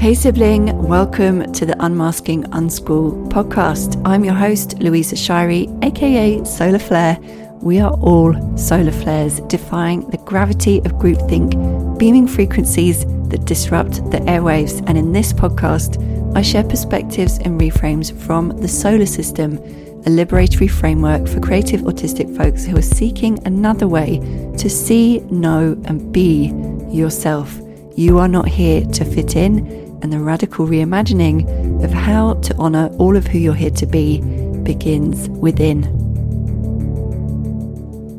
Hey, sibling, welcome to the Unmasking Unschool podcast. I'm your host, Louisa Shaeri, aka Solar Flare. We are all solar flares, defying the gravity of groupthink, beaming frequencies that disrupt the airwaves. And in this podcast, I share perspectives and reframes from the SOLA System, a liberatory framework for creative autistic folks who are seeking another way to see, know, and be yourself. You are not here to fit in and the radical reimagining of how to honour all of who you're here to be begins within.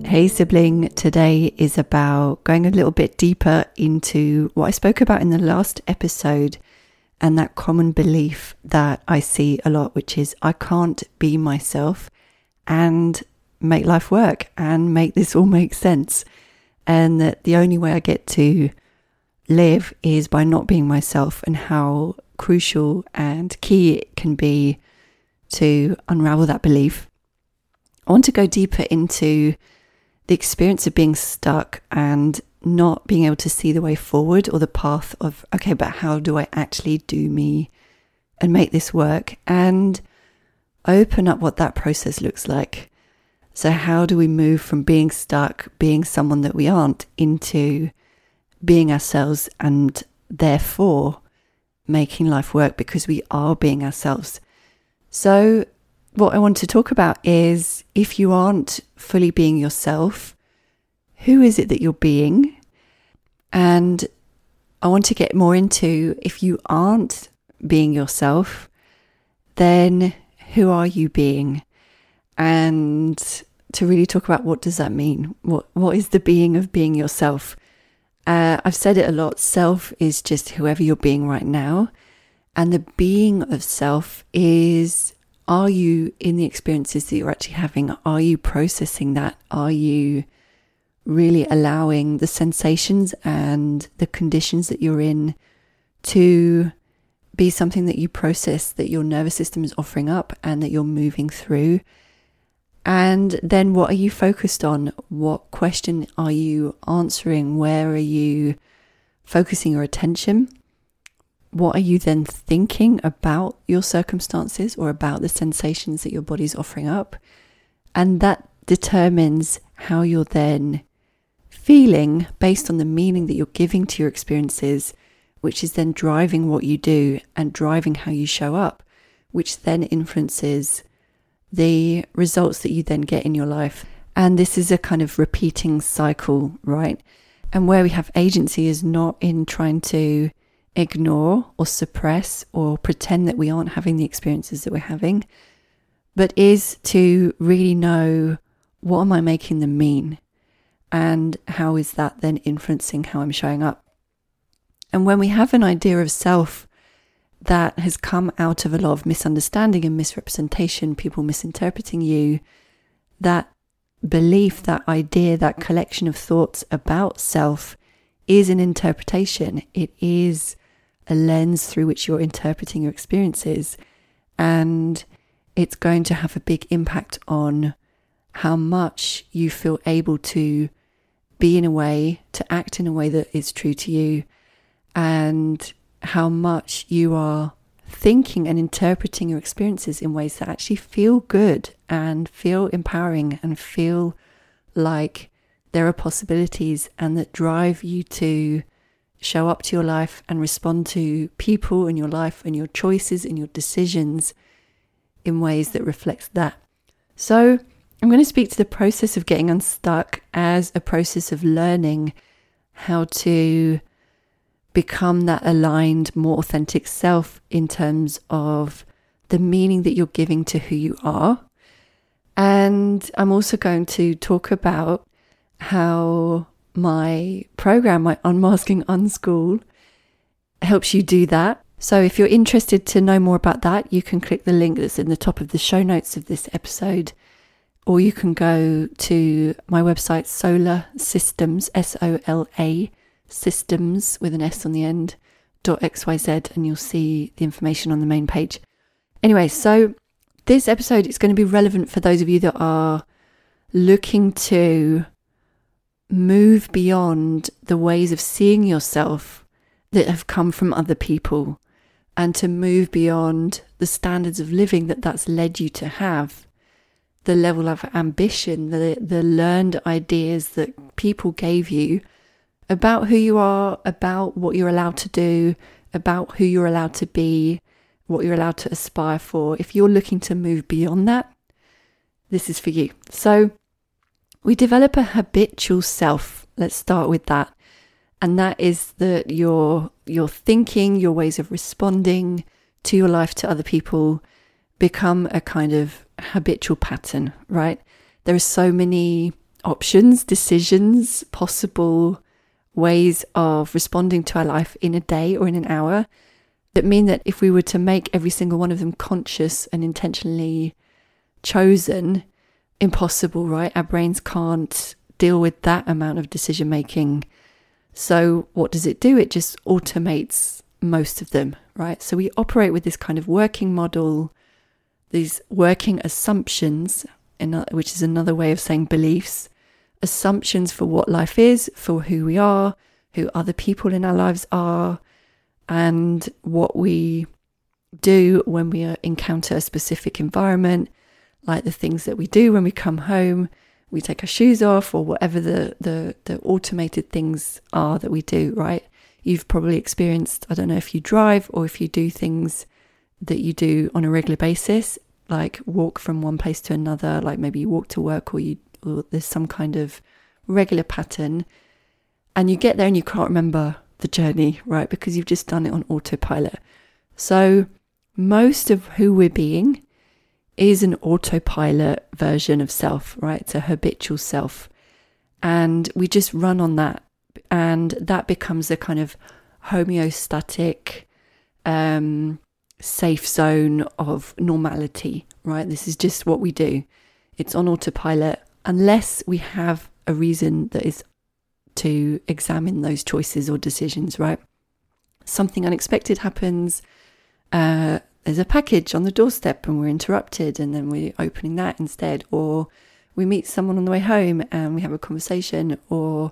Hey, sibling, today is about going a little bit deeper into what I spoke about in the last episode and that common belief that I see a lot, which is I can't be myself and make life work and make this all make sense. And that the only way I get to live is by not being myself and how crucial and key it can be to unravel that belief. I want to go deeper into the experience of being stuck and not being able to see the way forward or the path of, okay, but how do I actually do me and make this work and open up what that process looks like. So, how do we move from being stuck, being someone that we aren't, into being ourselves and therefore making life work because we are being ourselves. So, what I want to talk about is if you aren't fully being yourself, who is it that you're being? And I want to get more into if you aren't being yourself, then who are you being? And to really talk about what does that mean? What what is the being of being yourself? Uh, I've said it a lot self is just whoever you're being right now. And the being of self is are you in the experiences that you're actually having? Are you processing that? Are you really allowing the sensations and the conditions that you're in to be something that you process, that your nervous system is offering up and that you're moving through? And then what are you focused on? What question are you answering? Where are you focusing your attention? What are you then thinking about your circumstances or about the sensations that your body's offering up? And that determines how you're then feeling based on the meaning that you're giving to your experiences, which is then driving what you do and driving how you show up, which then influences the results that you then get in your life. And this is a kind of repeating cycle, right? And where we have agency is not in trying to ignore or suppress or pretend that we aren't having the experiences that we're having, but is to really know what am I making them mean? And how is that then influencing how I'm showing up? And when we have an idea of self that has come out of a lot of misunderstanding and misrepresentation, people misinterpreting you, that belief, that idea, that collection of thoughts about self is an interpretation. It is a lens through which you're interpreting your experiences. And it's going to have a big impact on how much you feel able to be in a way, to act in a way that is true to you, and how much you are thinking and interpreting your experiences in ways that actually feel good and feel empowering and feel like there are possibilities and that drive you to show up to your life and respond to people in your life and your choices and your decisions in ways that reflect that. So, I'm going to speak to the process of getting unstuck as a process of learning how to become that aligned, more authentic self in terms of the meaning that you're giving to who you are. And I'm also going to talk about how my program, my Unmasking Unschool, helps you do that. So if you're interested to know more about that, you can click the link that's in the top of the show notes of this episode, or you can go to my website, SOLA Systems, S O L A systems with an S on the end dot xyz and you'll see the information on the main page. Anyway, so this episode is going to be relevant for those of you that are looking to move beyond the ways of seeing yourself that have come from other people and to move beyond the standards of living that that's led you to have the level of ambition the the learned ideas that people gave you about who you are about what you're allowed to do about who you're allowed to be what you're allowed to aspire for. If you're looking to move beyond that this is for you. So we develop a habitual self. Let's start with that. And that is that your your thinking, your ways of responding to your life to other people become a kind of habitual pattern, right? There are so many options, decisions, possible ways of responding to our life in a day or in an hour that mean that if we were to make every single one of them conscious and intentionally chosen, impossible, right? Our brains can't deal with that amount of decision making so, what does it do? It just automates most of them, right? So, we operate with this kind of working model, these working assumptions, which is another way of saying beliefs, assumptions for what life is, for who we are, who other people in our lives are, and what we do when we uh, encounter a specific environment, like the things that we do when we come home, we take our shoes off or whatever the, the, the automated things are that we do, right? You've probably experienced, I don't know if you drive or if you do things that you do on a regular basis, like walk from one place to another, like maybe you walk to work or you or there's some kind of regular pattern and you get there and you can't remember the journey, right? Because you've just done it on autopilot. So most of who we're being is an autopilot version of self, right? It's a habitual self. And we just run on that. And that becomes a kind of homeostatic, um, safe zone of normality, right? This is just what we do. It's on autopilot unless we have a reason that is to examine those choices or decisions, right? Something unexpected happens. Uh, there's a package on the doorstep and we're interrupted and then we're opening that instead or we meet someone on the way home and we have a conversation or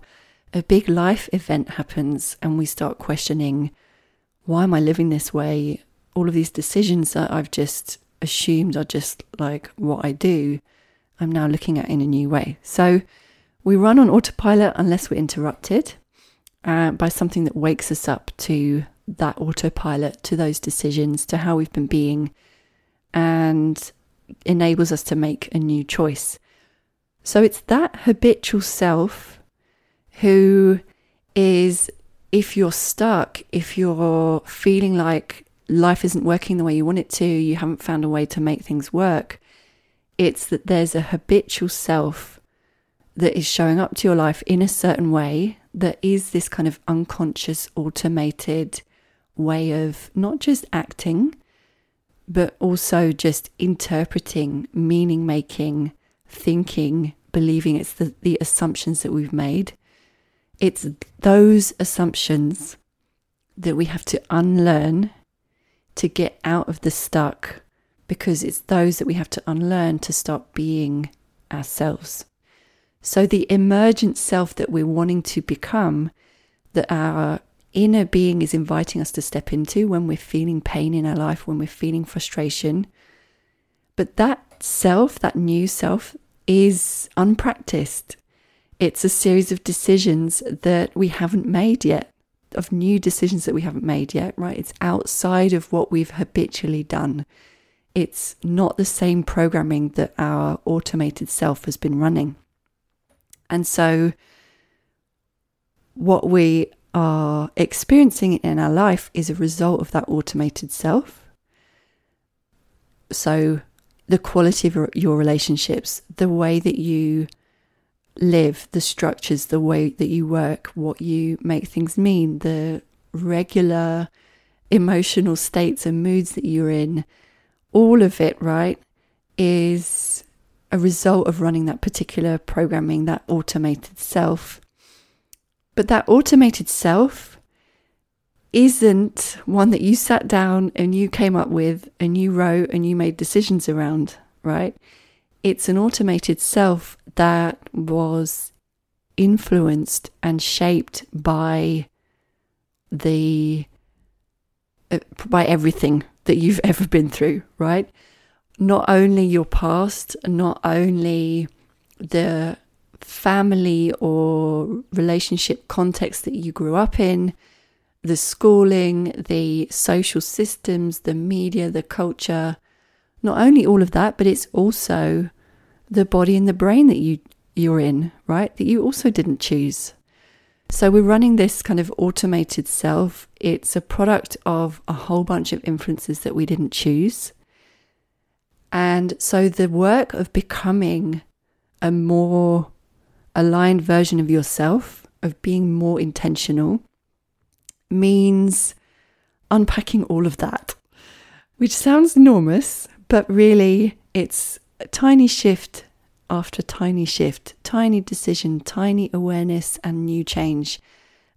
a big life event happens and we start questioning why am I living this way? All of these decisions that I've just assumed are just like what I do, I'm now looking at in a new way. So we run on autopilot unless we're interrupted uh, by something that wakes us up to that autopilot to those decisions, to how we've been being, and enables us to make a new choice. So it's that habitual self who is, if you're stuck, if you're feeling like life isn't working the way you want it to, you haven't found a way to make things work, it's that there's a habitual self that is showing up to your life in a certain way that is this kind of unconscious, automated way of not just acting, but also just interpreting, meaning making, thinking, believing. It's the, the assumptions that we've made. It's those assumptions that we have to unlearn to get out of the stuck because it's those that we have to unlearn to start being ourselves. So, the emergent self that we're wanting to become, that our inner being is inviting us to step into when we're feeling pain in our life, when we're feeling frustration. But that self, that new self, is unpracticed. It's a series of decisions that we haven't made yet, of new decisions that we haven't made yet, right? It's outside of what we've habitually done. It's not the same programming that our automated self has been running. And so, what we are experiencing in our life is a result of that automated self. So, the quality of your relationships, the way that you live, the structures, the way that you work, what you make things mean, the regular emotional states and moods that you're in, all of it, right, is a result of running that particular programming, that automated self. But that automated self isn't one that you sat down and you came up with and you wrote and you made decisions around, right? It's an automated self that was influenced and shaped by the uh, by everything that you've ever been through, right? Not only your past, not only the family or relationship context that you grew up in, the schooling, the social systems, the media, the culture, not only all of that, but it's also the body and the brain that you you're in, right? That you also didn't choose. So we're running this kind of automated self. It's a product of a whole bunch of influences that we didn't choose. And so the work of becoming a more aligned version of yourself, of being more intentional, means unpacking all of that, which sounds enormous, but really it's a tiny shift after tiny shift, tiny decision, tiny awareness, and new change.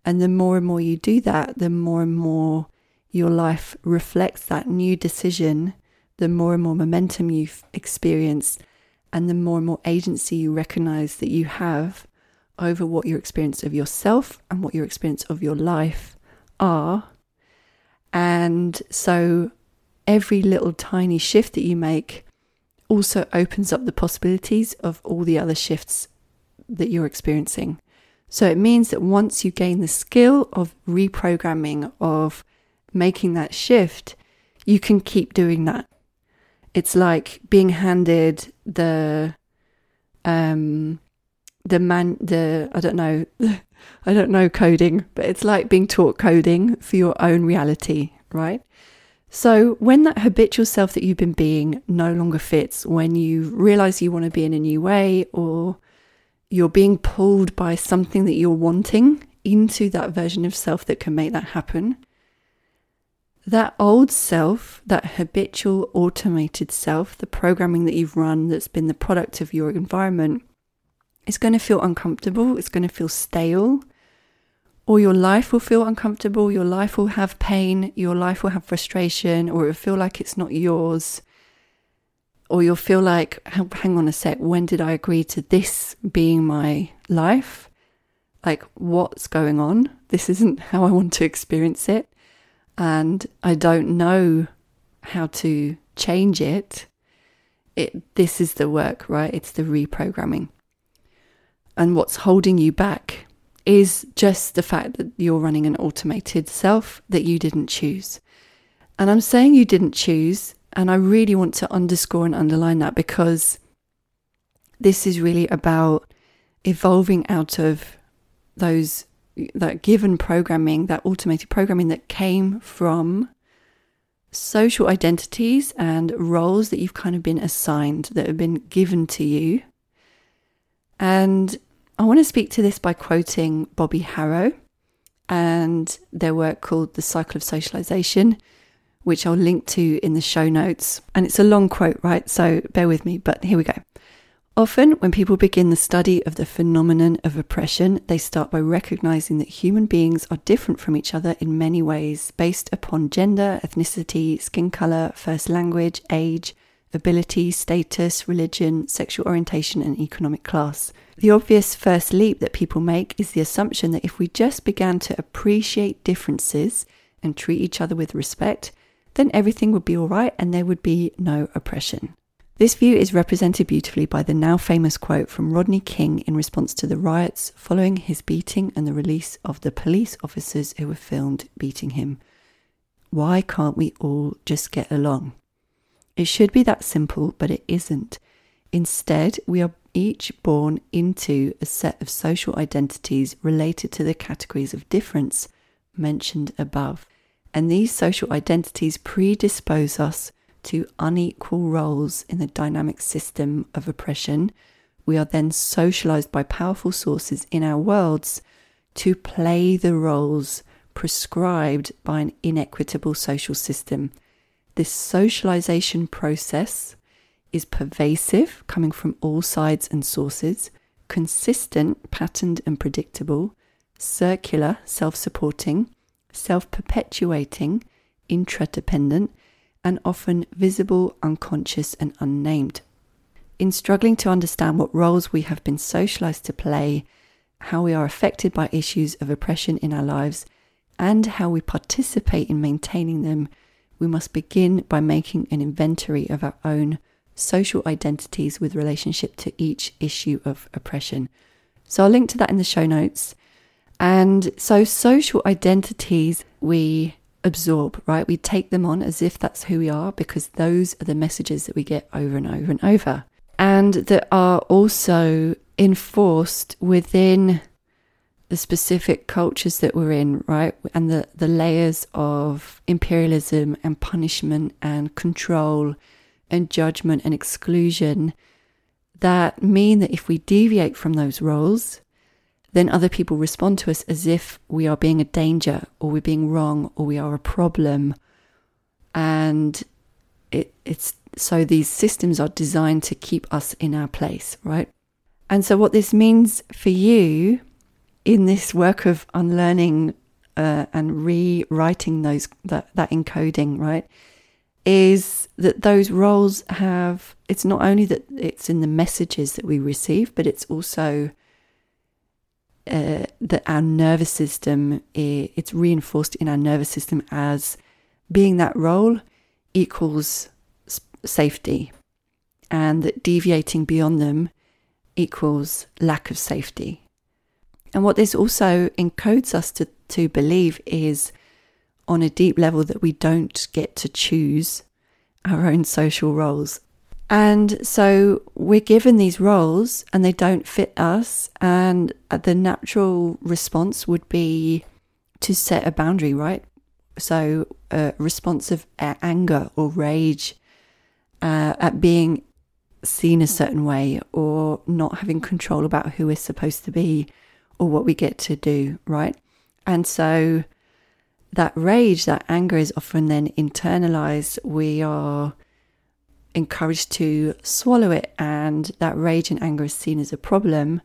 And the more and more you do that, the more and more your life reflects that new decision, the more and more momentum you've experienced, and the more and more agency you recognize that you have over what your experience of yourself and what your experience of your life are. And so every little tiny shift that you make also opens up the possibilities of all the other shifts that you're experiencing. So it means that once you gain the skill of reprogramming, of making that shift, you can keep doing that. It's like being handed the um the man the I don't know I don't know coding, but it's like being taught coding for your own reality, right? So, when that habitual self that you've been being no longer fits, when you realize you want to be in a new way, or you're being pulled by something that you're wanting into that version of self that can make that happen, that old self, that habitual automated self, the programming that you've run that's been the product of your environment, is going to feel uncomfortable, it's going to feel stale, or your life will feel uncomfortable, your life will have pain, your life will have frustration, or it'll feel like it's not yours. Or you'll feel like, hang on a sec, when did I agree to this being my life? Like, what's going on? This isn't how I want to experience it. And I don't know how to change it. It, this is the work, right? It's the reprogramming. And what's holding you back is just the fact that you're running an automated self that you didn't choose. And I'm saying you didn't choose, and I really want to underscore and underline that because this is really about evolving out of those that given programming, that automated programming that came from social identities and roles that you've kind of been assigned that have been given to you. And I want to speak to this by quoting Bobbie Harro and their work called The Cycle of Socialization, which I'll link to in the show notes. And it's a long quote, right? So bear with me, but here we go. Often, when people begin the study of the phenomenon of oppression, they start by recognizing that human beings are different from each other in many ways based upon gender, ethnicity, skin color, first language, age, ability, status, religion, sexual orientation, and economic class. The obvious first leap that people make is the assumption that if we just began to appreciate differences and treat each other with respect, then everything would be all right and there would be no oppression. This view is represented beautifully by the now famous quote from Rodney King in response to the riots following his beating and the release of the police officers who were filmed beating him. Why can't we all just get along? It should be that simple, but it isn't. Instead, we are each born into a set of social identities related to the categories of difference mentioned above. And these social identities predispose us to unequal roles in the dynamic system of oppression. We are then socialized by powerful sources in our worlds to play the roles prescribed by an inequitable social system. This socialization process is pervasive, coming from all sides and sources, consistent, patterned, and predictable, circular, self supporting, self perpetuating, intradependent, and often visible, unconscious, and unnamed. In struggling to understand what roles we have been socialized to play how we are affected by issues of oppression in our lives, and how we participate in maintaining them, we must begin by making an inventory of our own social identities with relationship to each issue of oppression. So I'll link to that in the show notes. And so, social identities we absorb, right? We take them on as if that's who we are because those are the messages that we get over and over and over. And that are also enforced within the specific cultures that we're in, right? And the, the layers of imperialism and punishment and control and judgment and exclusion that mean that if we deviate from those roles, then other people respond to us as if we are being a danger or we're being wrong or we are a problem. And it, it's so these systems are designed to keep us in our place, right? And so, what this means for you in this work of unlearning uh, and rewriting those that, that encoding, right, is that those roles have. It's not only that it's in the messages that we receive, but it's also uh, that our nervous system it's reinforced in our nervous system as being that role equals safety and that deviating beyond them equals lack of safety and what this also encodes us to, to believe is on a deep level that we don't get to choose our own social roles and so we're given these roles and they don't fit us. And the natural response would be to set a boundary, right? So a response of anger or rage uh, at being seen a certain way or not having control about who we're supposed to be or what we get to do, right? And so that rage, that anger is often then internalized. We are encouraged to swallow it, and that rage and anger is seen as a problem.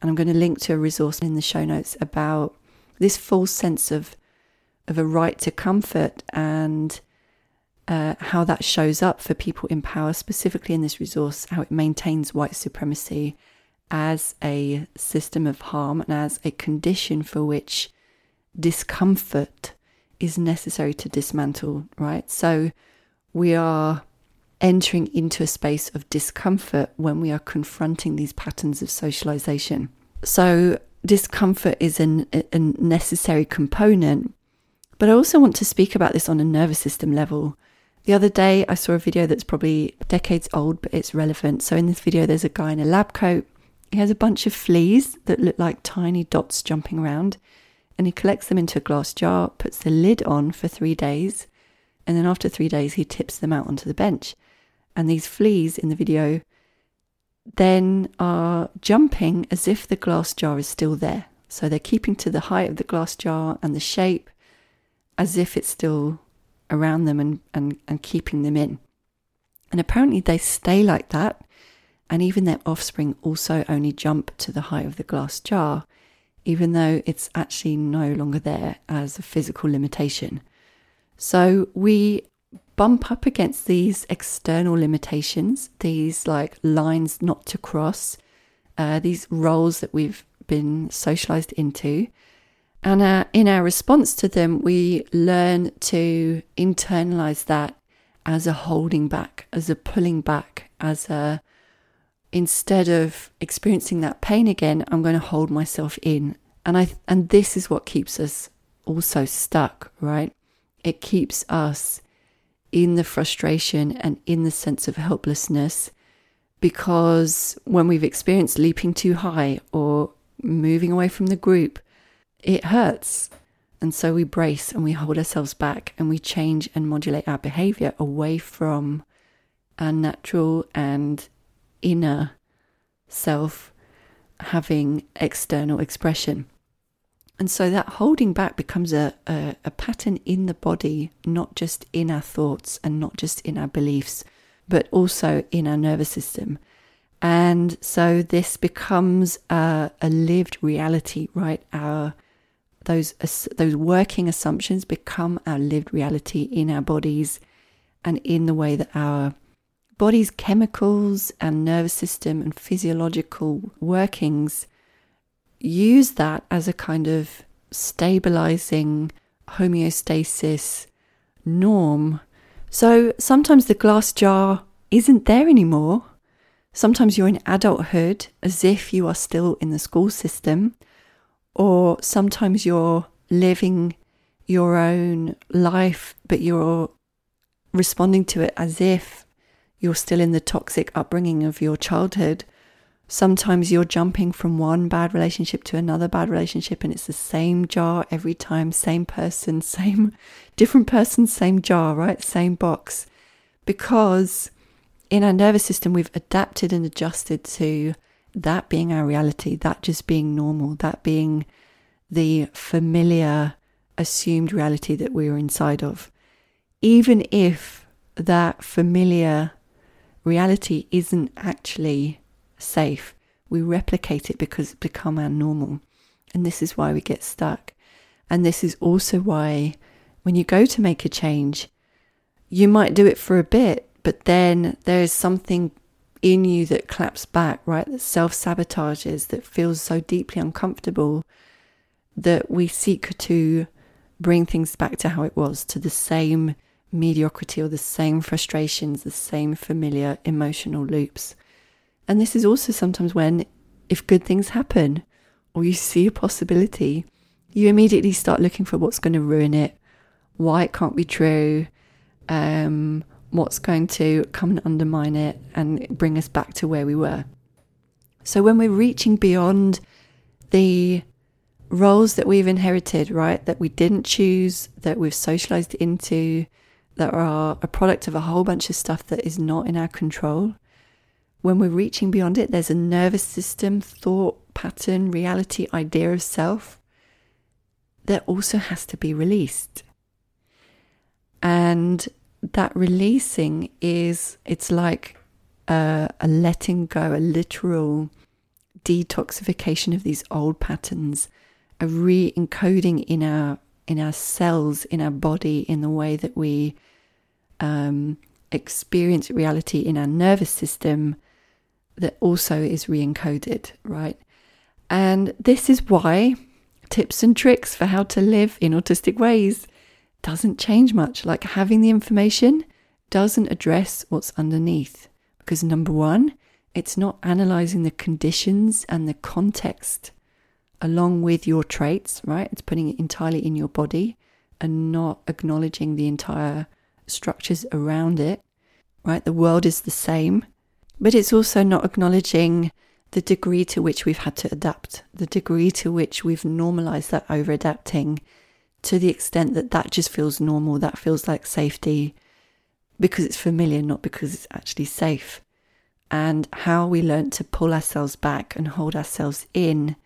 And I'm going to link to a resource in the show notes about this false sense of of a right to comfort and uh, how that shows up for people in power, specifically in this resource, how it maintains white supremacy as a system of harm and as a condition for which discomfort is necessary to dismantle, right? So we are entering into a space of discomfort when we are confronting these patterns of socialization. So, discomfort is an, a necessary component, but I also want to speak about this on a nervous system level. The other day, I saw a video that's probably decades old, but it's relevant. So, in this video, there's a guy in a lab coat. He has a bunch of fleas that look like tiny dots jumping around, and he collects them into a glass jar, puts the lid on for three days, and then after three days, he tips them out onto the bench and these fleas in the video then are jumping as if the glass jar is still there. So they're keeping to the height of the glass jar and the shape as if it's still around them and, and, and keeping them in. And apparently they stay like that. And even their offspring also only jump to the height of the glass jar, even though it's actually no longer there as a physical limitation. So we bump up against these external limitations, these like lines not to cross, uh, these roles that we've been socialized into. And uh, in our response to them, we learn to internalize that as a holding back, as a pulling back, as a instead of experiencing that pain again, I'm going to hold myself in. And I and this is what keeps us also stuck, right? It keeps us in the frustration and in the sense of helplessness because when we've experienced leaping too high or moving away from the group, it hurts. And so we brace and we hold ourselves back and we change and modulate our behavior away from our natural and inner self having external expression. And so that holding back becomes a, a, a, pattern in the body, not just in our thoughts and not just in our beliefs, but also in our nervous system. And so this becomes a, a lived reality, right? Our those those working assumptions become our lived reality in our bodies and in the way that our body's chemicals and nervous system and physiological workings use that as a kind of stabilizing homeostasis norm. So sometimes the glass jar isn't there anymore. Sometimes you're in adulthood as if you are still in the school system, or sometimes you're living your own life, but you're responding to it as if you're still in the toxic upbringing of your childhood. Sometimes you're jumping from one bad relationship to another bad relationship, and it's the same jar every time, same person, same different person, same jar, right? Same box. Because in our nervous system, we've adapted and adjusted to that being our reality, that just being normal, that being the familiar, assumed reality that we are inside of. Even if that familiar reality isn't actually safe, we replicate it because it's become our normal. And this is why we get stuck. And this is also why when you go to make a change, you might do it for a bit, but then there is something in you that claps back, right? That self sabotages, that feels so deeply uncomfortable that we seek to bring things back to how it was, to the same mediocrity or the same frustrations, the same familiar emotional loops. And this is also sometimes when, if good things happen or you see a possibility, you immediately start looking for what's going to ruin it, why it can't be true, um, what's going to come and undermine it and bring us back to where we were. So when we're reaching beyond the roles that we've inherited, right, that we didn't choose, that we've socialized into, that are a product of a whole bunch of stuff that is not in our control. When we're reaching beyond it, there's a nervous system, thought pattern, reality, idea of self that also has to be released. And that releasing is, it's like a, a letting go, a literal detoxification of these old patterns, a re encoding in our in our cells, in our body, in the way that we um, experience reality in our nervous system that also is re encoded, right? And this is why tips and tricks for how to live in autistic ways doesn't change much. Like having the information doesn't address what's underneath. Because number one, it's not analyzing the conditions and the context along with your traits, right? It's putting it entirely in your body and not acknowledging the entire structures around it, right? The world is the same, but it's also not acknowledging the degree to which we've had to adapt, the degree to which we've normalized that over adapting to the extent that that just feels normal, that feels like safety because it's familiar, not because it's actually safe. And how we learn to pull ourselves back and hold ourselves in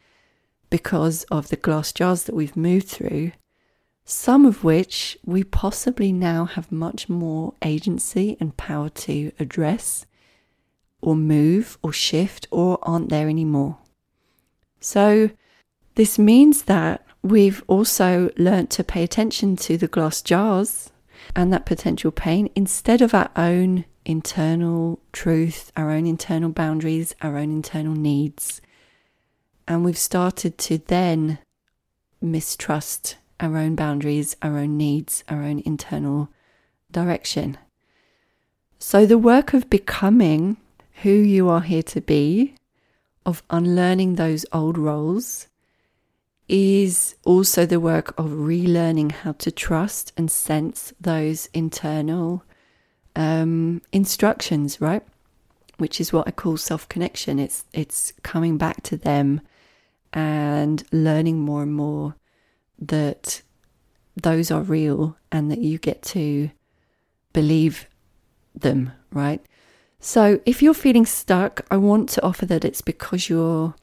because of the glass jars that we've moved through, some of which we possibly now have much more agency and power to address or move or shift or aren't there anymore. So, this means that we've also learnt to pay attention to the glass jars and that potential pain instead of our own internal truth, our own internal boundaries, our own internal needs. And we've started to then mistrust our own boundaries, our own needs, our own internal direction. So, the work of becoming who you are here to be, of unlearning those old roles, is also the work of relearning how to trust and sense those internal um, instructions, right? Which is what I call self connection. It's it's coming back to them and learning more and more that those are real and that you get to believe them, right? So if you're feeling stuck, I want to offer that it's because you're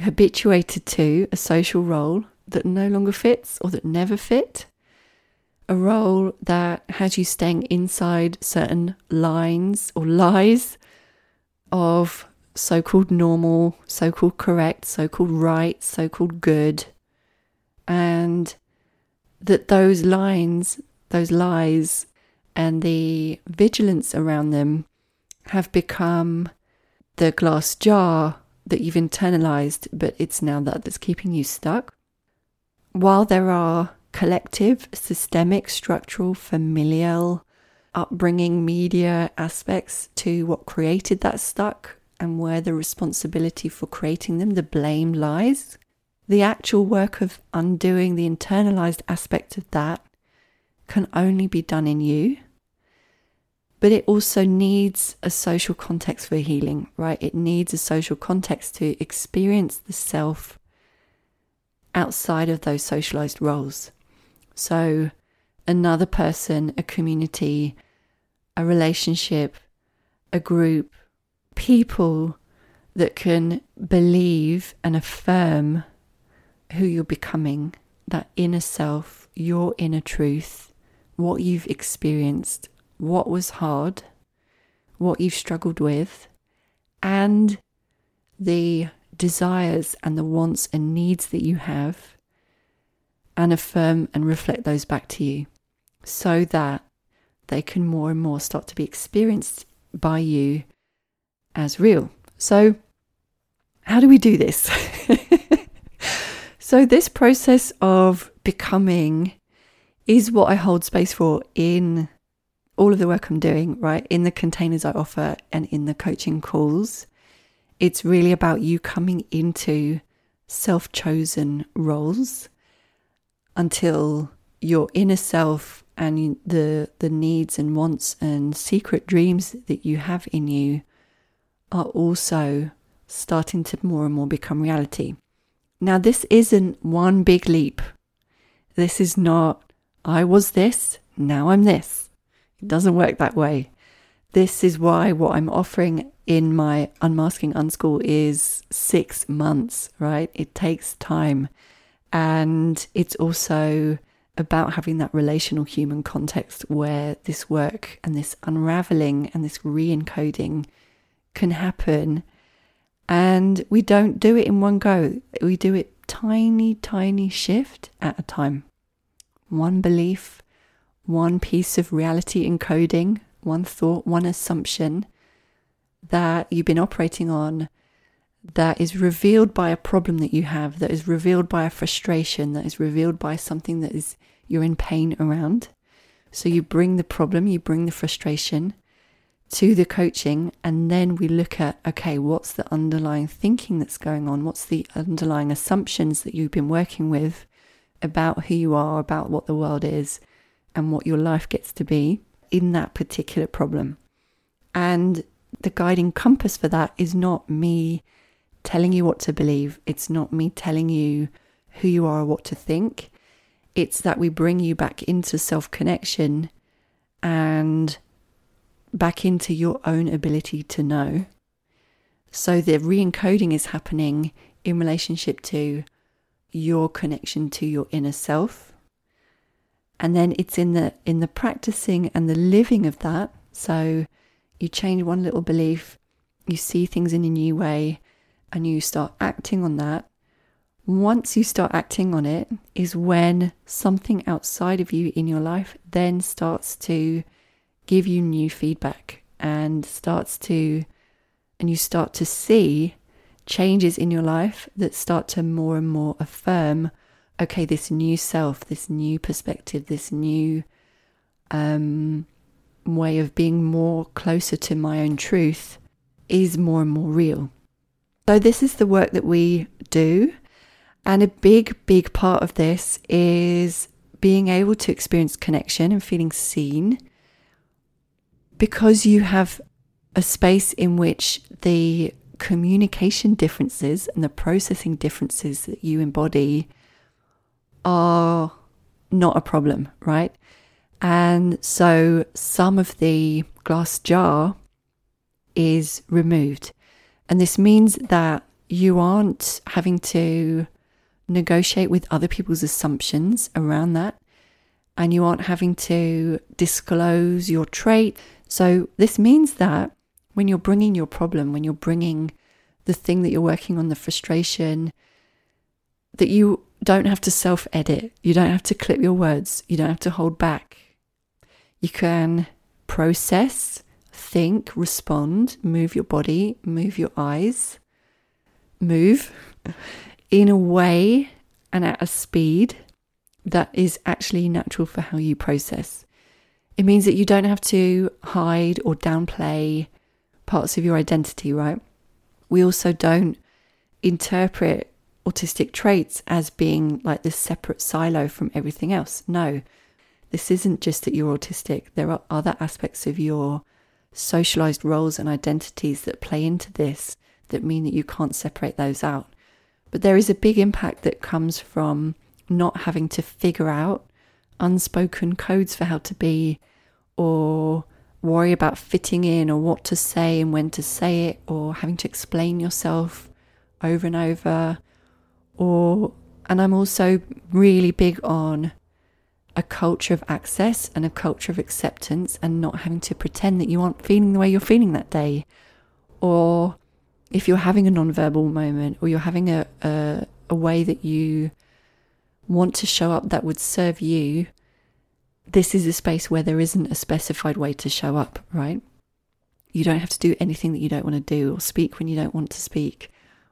habituated to a social role that no longer fits or that never fit. A role that has you staying inside certain lines or lies of so called normal, so called correct, so called right, so called good. And that those lines, those lies, and the vigilance around them have become the glass jar that you've internalized, but it's now that that's keeping you stuck. While there are collective, systemic, structural, familial, upbringing, media aspects to what created that stuck and where the responsibility for creating them, the blame lies. The actual work of undoing the internalized aspect of that can only be done in you. But it also needs a social context for healing, right? It needs a social context to experience the self outside of those socialized roles. So, another person, a community, a relationship, a group, people that can believe and affirm who you're becoming, that inner self, your inner truth, what you've experienced, what was hard, what you've struggled with, and the desires and the wants and needs that you have, and affirm and reflect those back to you so that they can more and more start to be experienced by you as real. So, how do we do this? so, this process of becoming is what I hold space for in all of the work I'm doing, right? In the containers I offer and in the coaching calls. It's really about you coming into self chosen roles until your inner self and the the needs and wants and secret dreams that you have in you are also starting to more and more become reality. Now, this isn't one big leap. This is not, I was this, now I'm this. It doesn't work that way. This is why what I'm offering in my Unmasking Unschool is six months, right? It takes time. And it's also about having that relational human context where this work and this unraveling and this re encoding can happen. And we don't do it in one go, we do it tiny, tiny shift at a time. One belief, one piece of reality encoding, one thought, one assumption that you've been operating on that is revealed by a problem that you have, that is revealed by a frustration, that is revealed by something that is you're in pain around. So you bring the problem, you bring the frustration to the coaching, and then we look at okay, what's the underlying thinking that's going on? What's the underlying assumptions that you've been working with about who you are, about what the world is, and what your life gets to be in that particular problem? And the guiding compass for that is not me telling you what to believe. It's not me telling you who you are or what to think. It's that we bring you back into self connection and back into your own ability to know. So the re encoding is happening in relationship to your connection to your inner self. And then it's in the in the practicing and the living of that. So you change one little belief, you see things in a new way, and you start acting on that, once you start acting on it, is when something outside of you in your life then starts to give you new feedback and starts to, and you start to see changes in your life that start to more and more affirm okay, this new self, this new perspective, this new um, way of being more closer to my own truth is more and more real. So, this is the work that we do. And a big, big part of this is being able to experience connection and feeling seen because you have a space in which the communication differences and the processing differences that you embody are not a problem, right? And so some of the glass jar is removed. And this means that you aren't having to negotiate with other people's assumptions around that. And you aren't having to disclose your trait. So, this means that when you're bringing your problem, when you're bringing the thing that you're working on, the frustration, that you don't have to self edit. You don't have to clip your words. You don't have to hold back. You can process, think, respond, move your body, move your eyes, move in a way and at a speed that is actually natural for how you process. It means that you don't have to hide or downplay parts of your identity, right? We also don't interpret autistic traits as being like this separate silo from everything else. No, this isn't just that you're autistic, there are other aspects of your socialized roles and identities that play into this that mean that you can't separate those out. But there is a big impact that comes from not having to figure out unspoken codes for how to be or worry about fitting in or what to say and when to say it or having to explain yourself over and over or and I'm also really big on a culture of access and a culture of acceptance and not having to pretend that you aren't feeling the way you're feeling that day. Or if you're having a non-verbal moment or you're having a, a, a way that you want to show up that would serve you this is a space where there isn't a specified way to show up, right? You don't have to do anything that you don't want to do or speak when you don't want to speak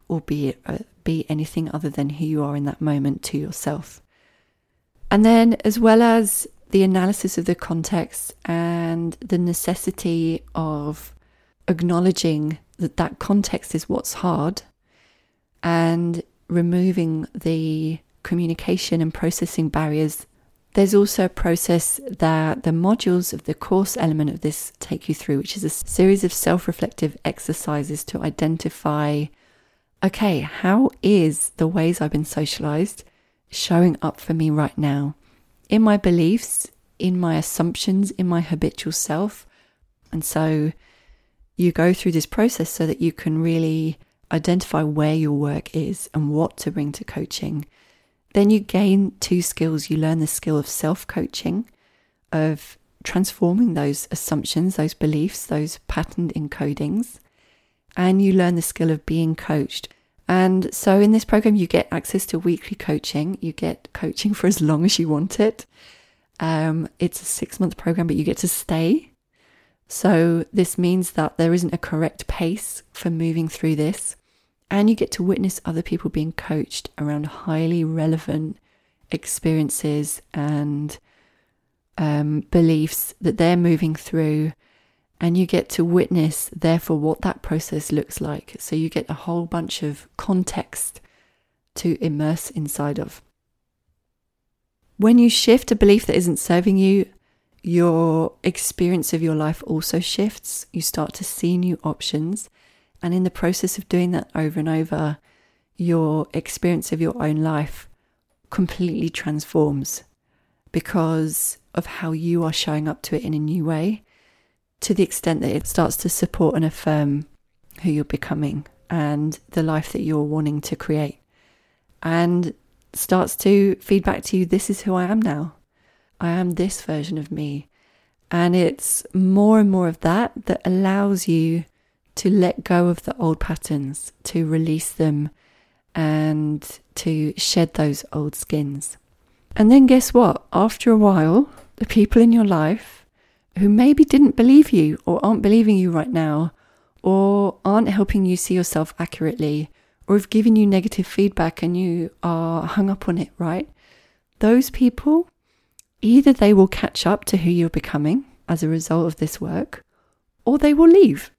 or be uh, be anything other than who you are in that moment to yourself. And then as well as the analysis of the context and the necessity of acknowledging that that context is what's hard and removing the communication and processing barriers. There's also a process that the modules of the course element of this take you through, which is a series of self reflective exercises to identify okay, how is the ways I've been socialized showing up for me right now? In my beliefs, in my assumptions, in my habitual self? And so you go through this process so that you can really identify where your work is and what to bring to coaching then you gain two skills. You learn the skill of self coaching, of transforming those assumptions, those beliefs, those patterned encodings, and you learn the skill of being coached. And so in this program, you get access to weekly coaching. You get coaching for as long as you want it. Um, it's a six month program, but you get to stay. So this means that there isn't a correct pace for moving through this. And you get to witness other people being coached around highly relevant experiences and um, beliefs that they're moving through. And you get to witness, therefore, what that process looks like. So you get a whole bunch of context to immerse inside of. When you shift a belief that isn't serving you, your experience of your life also shifts. You start to see new options and in the process of doing that over and over, your experience of your own life completely transforms because of how you are showing up to it in a new way to the extent that it starts to support and affirm who you're becoming and the life that you're wanting to create and starts to feed back to you this is who I am now. I am this version of me. And it's more and more of that that allows you to let go of the old patterns, to release them, and to shed those old skins. And then guess what? After a while, the people in your life who maybe didn't believe you or aren't believing you right now, or aren't helping you see yourself accurately, or have given you negative feedback and you are hung up on it, right? Those people, either they will catch up to who you're becoming as a result of this work, or they will leave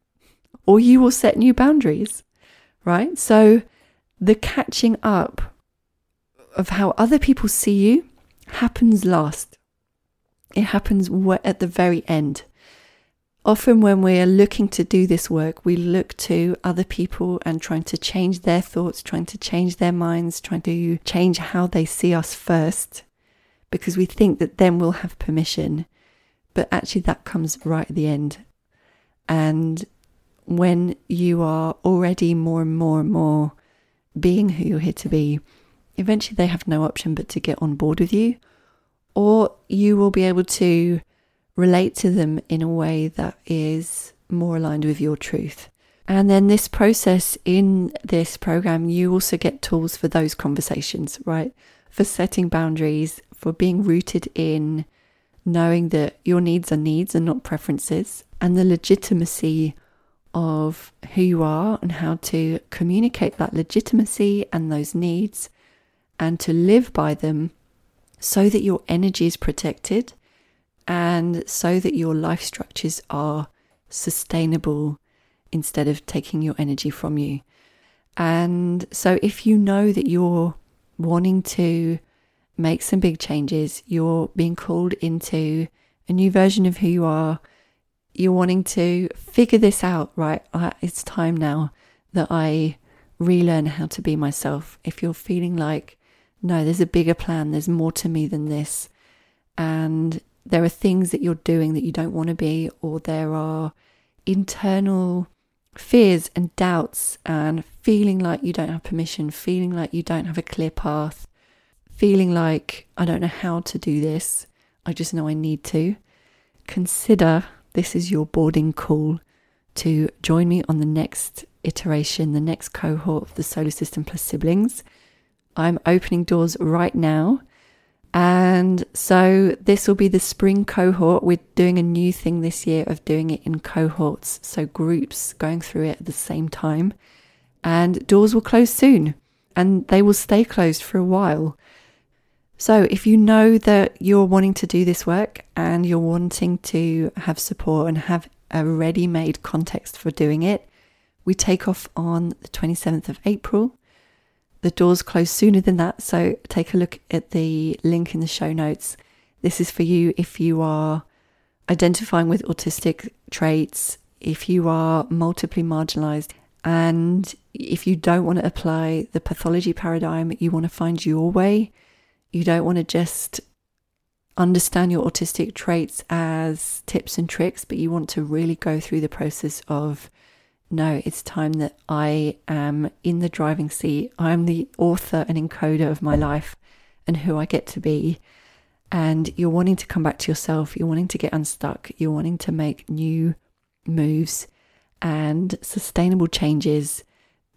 or you will set new boundaries, right? So the catching up of how other people see you happens last. It happens at the very end. Often, when we are looking to do this work, we look to other people and trying to change their thoughts, trying to change their minds, trying to change how they see us first, because we think that then we'll have permission. But actually, that comes right at the end. And when you are already more and more and more being who you're here to be, eventually they have no option but to get on board with you, or you will be able to relate to them in a way that is more aligned with your truth. And then this process in this program, you also get tools for those conversations, right? For setting boundaries, for being rooted in knowing that your needs are needs and not preferences, and the legitimacy of who you are and how to communicate that legitimacy and those needs and to live by them so that your energy is protected and so that your life structures are sustainable instead of taking your energy from you. And so, if you know that you're wanting to make some big changes, you're being called into a new version of who you are, you're wanting to figure this out, right? Uh, it's time now that I relearn how to be myself. If you're feeling like, no, there's a bigger plan, there's more to me than this, and there are things that you're doing that you don't want to be, or there are internal fears and doubts and feeling like you don't have permission, feeling like you don't have a clear path, feeling like I don't know how to do this, I just know I need to, consider this is your boarding call to join me on the next iteration, the next cohort of the SOLA System Plus Siblings. I'm opening doors right now. And so this will be the spring cohort. We're doing a new thing this year of doing it in cohorts, so groups going through it at the same time. And doors will close soon and they will stay closed for a while. So, if you know that you're wanting to do this work and you're wanting to have support and have a ready made context for doing it, we take off on the 27th of April. The doors close sooner than that, so take a look at the link in the show notes. This is for you if you are identifying with autistic traits, if you are multiply marginalized, and if you don't want to apply the pathology paradigm, you want to find your way you don't want to just understand your autistic traits as tips and tricks, but you want to really go through the process of no, it's time that I am in the driving seat. I'm the author and encoder of my life and who I get to be. And you're wanting to come back to yourself, you're wanting to get unstuck, you're wanting to make new moves and sustainable changes,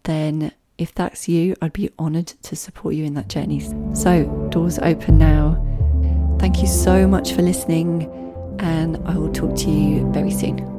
then if that's you, I'd be honored to support you in that journey. So, doors open now. Thank you so much for listening, and I will talk to you very soon.